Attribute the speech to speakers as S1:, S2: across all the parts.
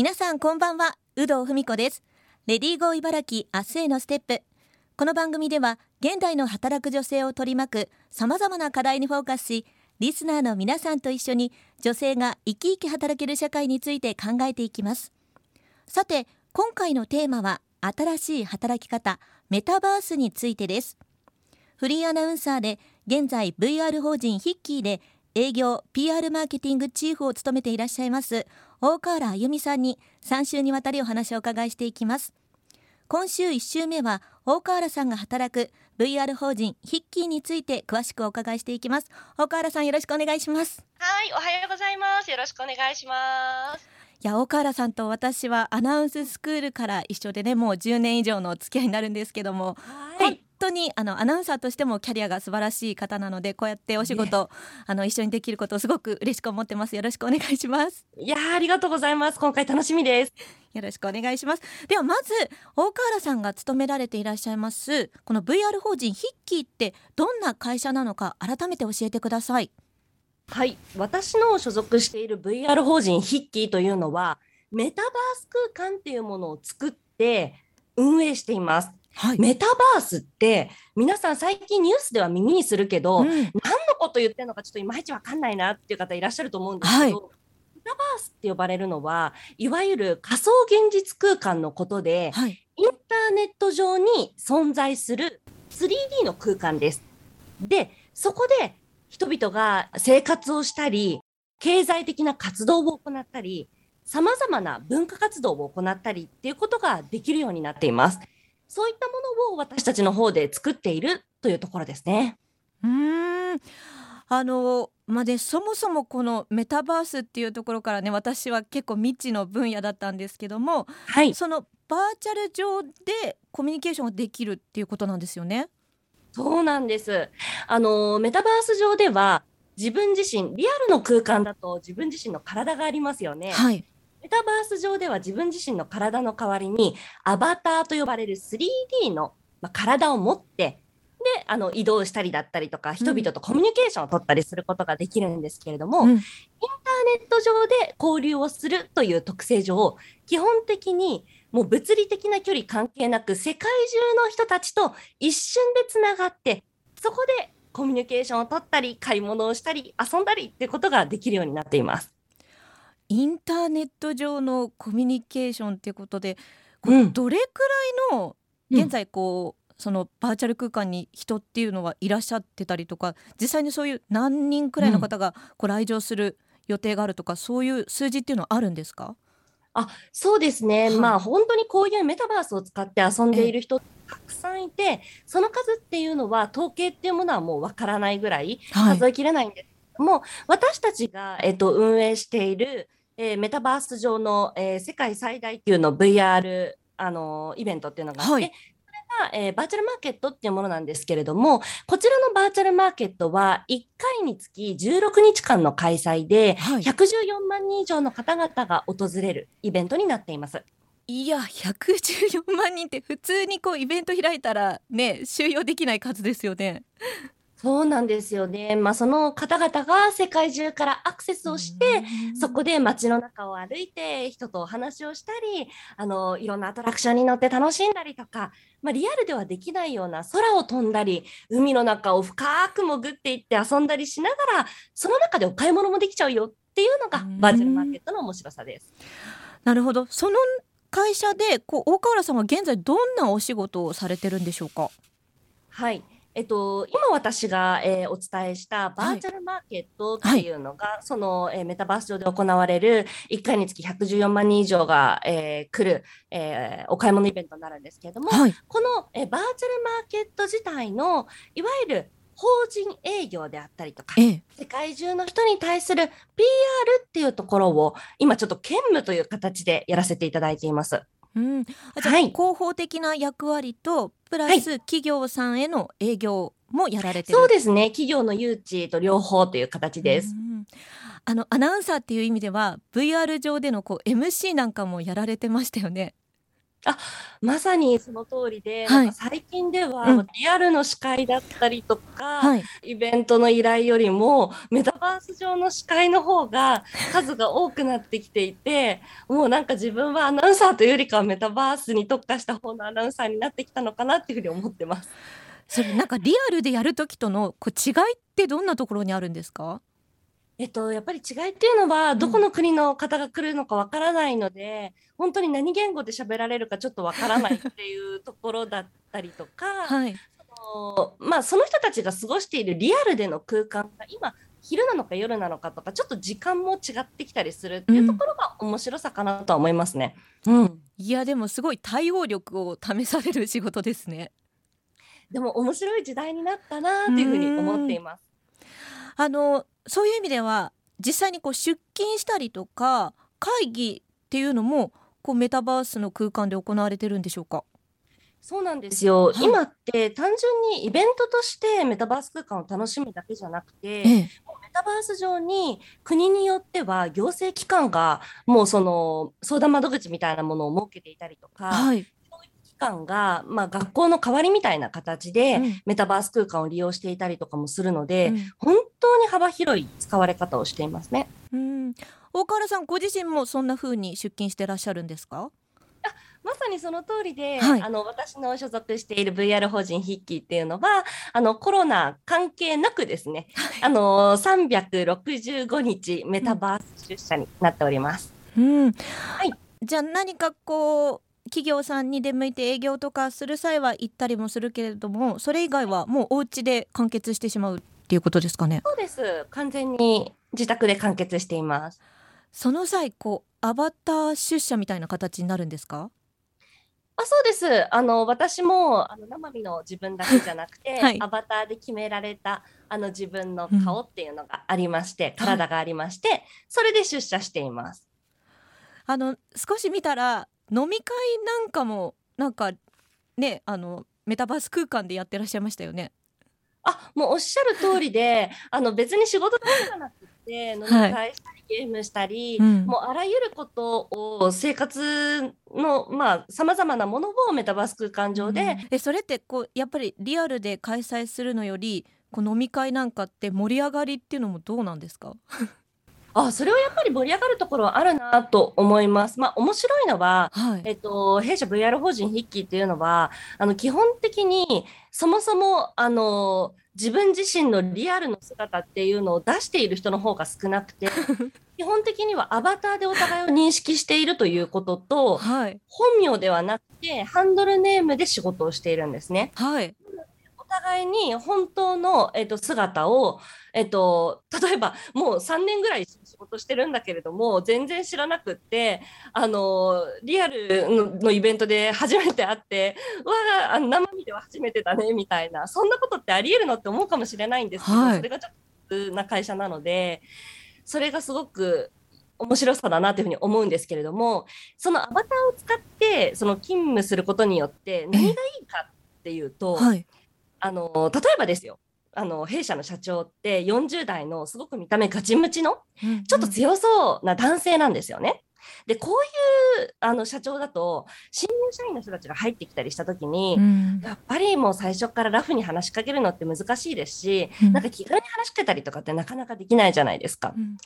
S1: 皆さんこんばんは。有働文子です。レディーゴー茨城明日へのステップ。この番組では現代の働く女性を取り巻く様々な課題にフォーカスしリスナーの皆さんと一緒に女性が生き生き働ける社会について考えていきます。さて今回のテーマは新しい働き方メタバースについてです。フリーアナウンサーで現在 VR 法人ヒッキーで営業 PR マーケティングチーフを務めていらっしゃいます大河原あゆみさんに3週にわたりお話をお伺いしていきます。今週1週目は大河原さんが働く VR 法人ヒッキーについて詳しくお伺いしていきます。大河原さんよろしくお願いします。
S2: はいおはようございます。よろしくお願いします。
S1: いや大河原さんと私はアナウンススクールから一緒でねもう10年以上の付き合いになるんですけども、はい当にあのアナウンサーとしてもキャリアが素晴らしい方なのでこうやってお仕事、あの一緒にできることをすごく嬉しく思ってます。よろしくお願いします。
S2: いやありがとうございます。今回楽しみです。
S1: よろしくお願いします。ではまず大河原さんが勤められていらっしゃいますこの VR 法人ヒッキーってどんな会社なのか改めて教えてください。
S2: はい。私の所属している VR 法人ヒッキーというのはメタバース空間っていうものを作って運営していますはい、メタバースって皆さん最近ニュースでは耳にするけど、うん、何のこと言ってるのかちょっといまいちわかんないなっていう方いらっしゃると思うんですけど、はい、メタバースって呼ばれるのはいわゆる仮想現実空間のことで、はい、インターネット上に存在する 3D の空間です。でそこで人々が生活をしたり経済的な活動を行ったりさまざまな文化活動を行ったりっていうことができるようになっています。そういったものを私たちの方で作っているというところですね。
S1: うんあのまあでそもそもこのメタバースっていうところからね私は結構未知の分野だったんですけども、はい、そのバーチャル上でコミュニケーションができるっていうことなんですよね。
S2: そうなんです。あのメタバース上では自分自身リアルの空間だと自分自身の体がありますよね。はい。メタバース上では自分自身の体の代わりにアバターと呼ばれる 3D の、まあ、体を持ってであの移動したりだったりとか人々とコミュニケーションを取ったりすることができるんですけれども、うん、インターネット上で交流をするという特性上基本的にもう物理的な距離関係なく世界中の人たちと一瞬でつながってそこでコミュニケーションを取ったり買い物をしたり遊んだりってことができるようになっています。
S1: インターネット上のコミュニケーションっていうことで、うん、どれくらいの現在こう、うん、そのバーチャル空間に人っていうのはいらっしゃってたりとか実際にそういう何人くらいの方がこう来場する予定があるとか、うん、そういう数字っていうのはあるんですか？
S2: あそうですね、はい、まあ本当にこういうメタバースを使って遊んでいる人たくさんいてその数っていうのは統計っていうものはもうわからないぐらい数えきれないんですけども、はい、私たちが、えっと、運営しているえー、メタバース上の、えー、世界最大級の VR あのイベントっていうのがあって、はい、が、えー、バーチャルマーケットっていうものなんですけれども、こちらのバーチャルマーケットは1回につき16日間の開催で、はい、114万人以上の方々が訪れるイベントになっています。
S1: いや114万人って普通にこうイベント開いたらね収容できない数ですよね。
S2: そうなんですよね。まあ、その方々が世界中からアクセスをして、そこで街の中を歩いて人とお話をしたり、あの、いろんなアトラクションに乗って楽しんだりとか、まあ、リアルではできないような空を飛んだり、海の中を深く潜っていって遊んだりしながら、その中でお買い物もできちゃうよっていうのがバーチャルマーケットの面白さです。
S1: なるほど。その会社で、こう、大河原さんは現在どんなお仕事をされてるんでしょうか？
S2: はい。えっと、今私が、えー、お伝えしたバーチャルマーケットっていうのが、はい、その、えー、メタバース上で行われる1回につき114万人以上が、えー、来る、えー、お買い物イベントになるんですけれども、はい、この、えー、バーチャルマーケット自体のいわゆる法人営業であったりとか、ええ、世界中の人に対する PR っていうところを今ちょっと兼務という形でやらせていただいています。
S1: うん、じゃあ、はい、広報的な役割とプラス企業さんへの営業もやられて
S2: る、はい、そうですね企業の誘致と両方という形です。
S1: あのアナウンサーっていう意味では VR 上でのこう MC なんかもやられてましたよね。
S2: あまさにその通りで、はい、最近では、うん、リアルの司会だったりとか、はい、イベントの依頼よりもメタバース上の司会の方が 数が多くなってきていてもうなんか自分はアナウンサーというよりかはメタバースに特化した方のアナウンサーになってきたのかなっていうふうに思ってます。
S1: それなんかリアルでやる時とのこう違いってどんなところにあるんですか？
S2: えっと、やっぱり違いっていうのは、どこの国の方が来るのかわからないので、うん、本当に何言語で喋られるかちょっとわからないっていうところだったりとか、はい、そのまあ、その人たちが過ごしているリアルでの空間が今、昼なのか夜なのかとか、ちょっと時間も違ってきたりするっていうところが面白さかなとは思いますね。
S1: うん、うん、いや、でもすごい対応力を試される仕事ですね。
S2: でも面白い時代になったなっていうふうに思っています。
S1: あのそういう意味では実際にこう出勤したりとか会議っていうのもこうメタバースの空間で行われてるんでしょうか？
S2: そうなんですよ、はい、今って単純にイベントとしてメタバース空間を楽しむだけじゃなくて、ええ、メタバース上に国によっては行政機関がもうその相談窓口みたいなものを設けていたりとか、はい、間が、まあ、学校の代わりみたいな形で、メタバース空間を利用していたりとかもするので、うん、本当に幅広い使われ方をしていますね。
S1: うん。大河原さんご自身もそんな風に出勤してらっしゃるんですか？
S2: あまさにその通りで、はい、あの私の所属している VR 法人筆記っていうのはあのコロナ関係なくですね、はい、あの365日メタバース出社になっております。
S1: うん、はい、じゃあ何かこう企業さんに出向いて営業とかする際は行ったりもするけれどもそれ以外はもうお家で完結してしまうっていうことですかね？
S2: そうです。完全に自宅で完結しています。
S1: その際こうアバター出社みたいな形になるんですか？
S2: あそうです。あの私もあの生身の自分だけじゃなくて、はい、アバターで決められたあの自分の顔っていうのがありまして、うん、体がありまして、それで出社しています。
S1: あの少し見たら飲み会なんかもなんかねあのメタバース空間でやってらっしゃいましたよね。
S2: あもうおっしゃる通りで あの別に仕事だけじゃなくて飲み会したり、ゲームしたり、うん、もうあらゆることを生活のまあさまざまなものをメタバース空間上で、うん、
S1: えそれってこうやっぱりリアルで開催するのよりこう飲み会なんかって盛り上がりっていうのもどうなんですか？
S2: あそれはやっぱり盛り上がるところはあるなと思います。まあ、面白いのは、はい、えっと、弊社 VR 法人筆記っていうのは、あの、基本的に、そもそも、あの、自分自身のリアルの姿っていうのを出している人の方が少なくて、基本的にはアバターでお互いを認識しているということと、はい、本名ではなくて、ハンドルネームで仕事をしているんですね。はい、互いに本当の、えーと、姿を、えーと、例えばもう3年ぐらい仕事してるんだけれども全然知らなくってあのリアルのイベントで初めて会ってわあ生身では初めてだねみたいなそんなことってありえるのって思うかもしれないんですけど、はい、それがちょっとな会社なのでそれがすごく面白さだなというふうに思うんですけれどもそのアバターを使ってその勤務することによって何がいいかっていうと、はいあの例えばですよあの弊社の社長って40代のすごく見た目ガチムチのちょっと強そうな男性なんですよね。でこういうあの社長だと新入社員の人たちが入ってきたりした時に、うん、やっぱりもう最初からラフに話しかけるのって難しいですし、うん、なんか気軽に話しかけたりとかってなかなかできないじゃないですか。うん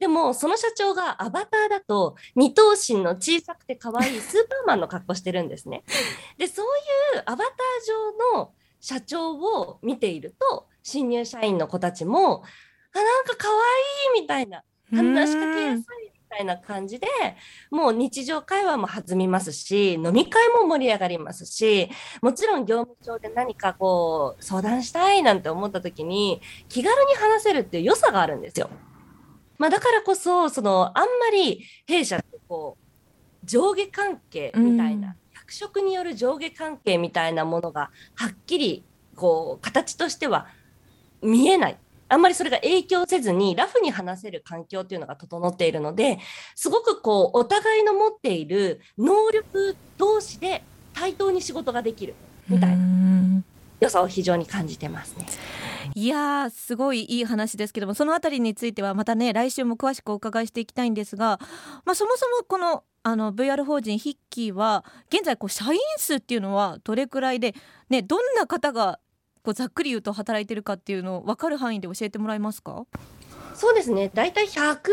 S2: でも、その社長がアバターだと、二頭身の小さくて可愛いスーパーマンの格好してるんですね。で、そういうアバター上の社長を見ていると新入社員の子たちもあなんか可愛いみたいな話しかけやすいみたいな感じでもう日常会話も弾みますし飲み会も盛り上がりますしもちろん業務上で何かこう相談したいなんて思った時に気軽に話せるっていう良さがあるんですよ。まあ、だからこそそのあんまり弊社ってこう上下関係みたいな役職による上下関係みたいなものがはっきりこう形としては見えない。あんまりそれが影響せずにラフに話せる環境っていうのが整っているのですごくこうお互いの持っている能力同士で対等に仕事ができるみたいな良さを非常に感じてますね。
S1: いやすごいいい話ですけどもそのあたりについてはまたね来週も詳しくお伺いしていきたいんですが、まあ、そもそもこのあの VR 法人ヒッキーは現在こう社員数っていうのはどれくらいで、ね、どんな方がこうざっくり言うと働いてるかっていうのを分かる範囲で教えてもらえますか？
S2: そうですね、大体100人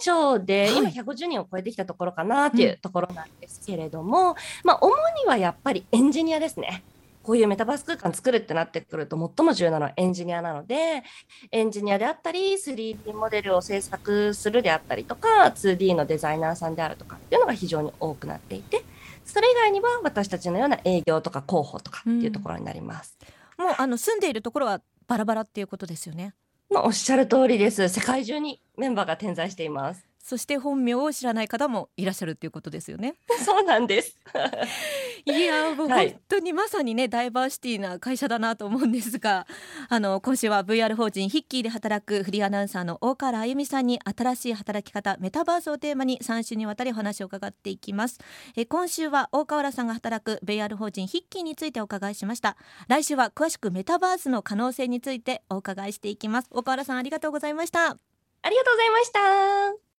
S2: 以上で、はい、今150人を超えてきたところかなっていうところなんですけれども、うん、まあ、主にはやっぱりエンジニアですね。こういうメタバース空間作るってなってくると最も重要なのはエンジニアなのでエンジニアであったり 3D モデルを制作するであったりとか 2D のデザイナーさんであるとかっていうのが非常に多くなっていてそれ以外には私たちのような営業とか広報とかっていうところになります。
S1: うん、もうあの住んでいるところはバラバラっていうことですよね。
S2: まあ、おっしゃる通りです。世界中にメンバーが点在しています。
S1: そして本名を知らない方もいらっしゃるっていうことですよね。
S2: そうなんです。
S1: いやもう本当にまさにね、ダイバーシティな会社だなと思うんですが、あの今週は VR 法人ヒッキーで働くフリーアナウンサーの大川あゆみさんに新しい働き方メタバースをテーマに3週にわたりお話を伺っていきます。え今週は大川原さんが働く VR 法人ヒッキーについてお伺いしました。来週は詳しくメタバースの可能性についてお伺いしていきます。大川原さんありがとうございました。
S2: ありがとうございました。